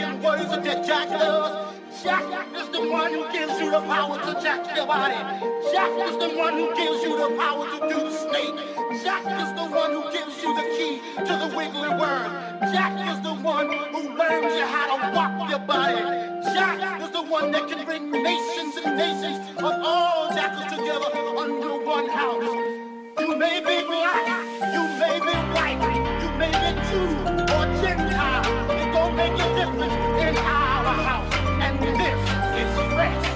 it that Jack does? Jack is the one who gives you the power to jack your body. Jack is the one who gives you the power to do the snake. Jack is the one who gives you the key to the wiggly worm. Jack is the one who learns you how to walk your body. Jack is the one that can bring nations and nations of all jackers together under one house. You may be black, you may be white, you may be Jew or Gentile. Make a difference in our house. And this is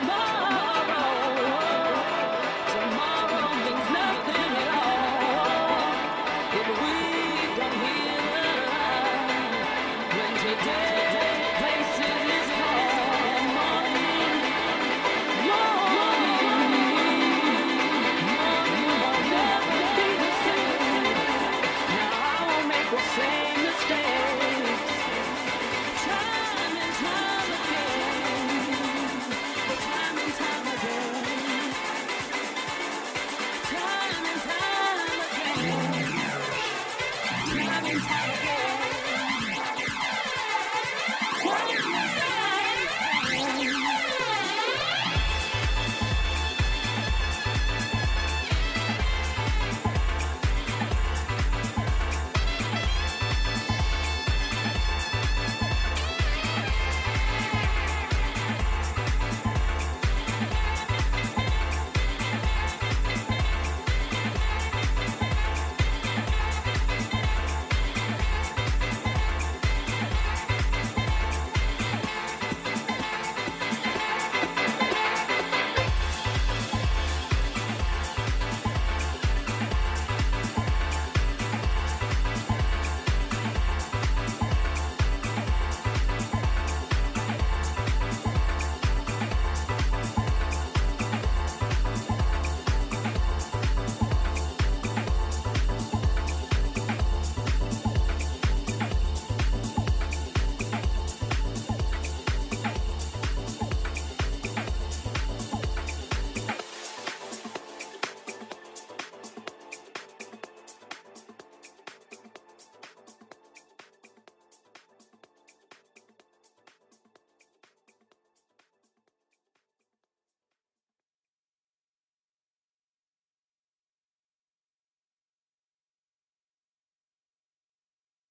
time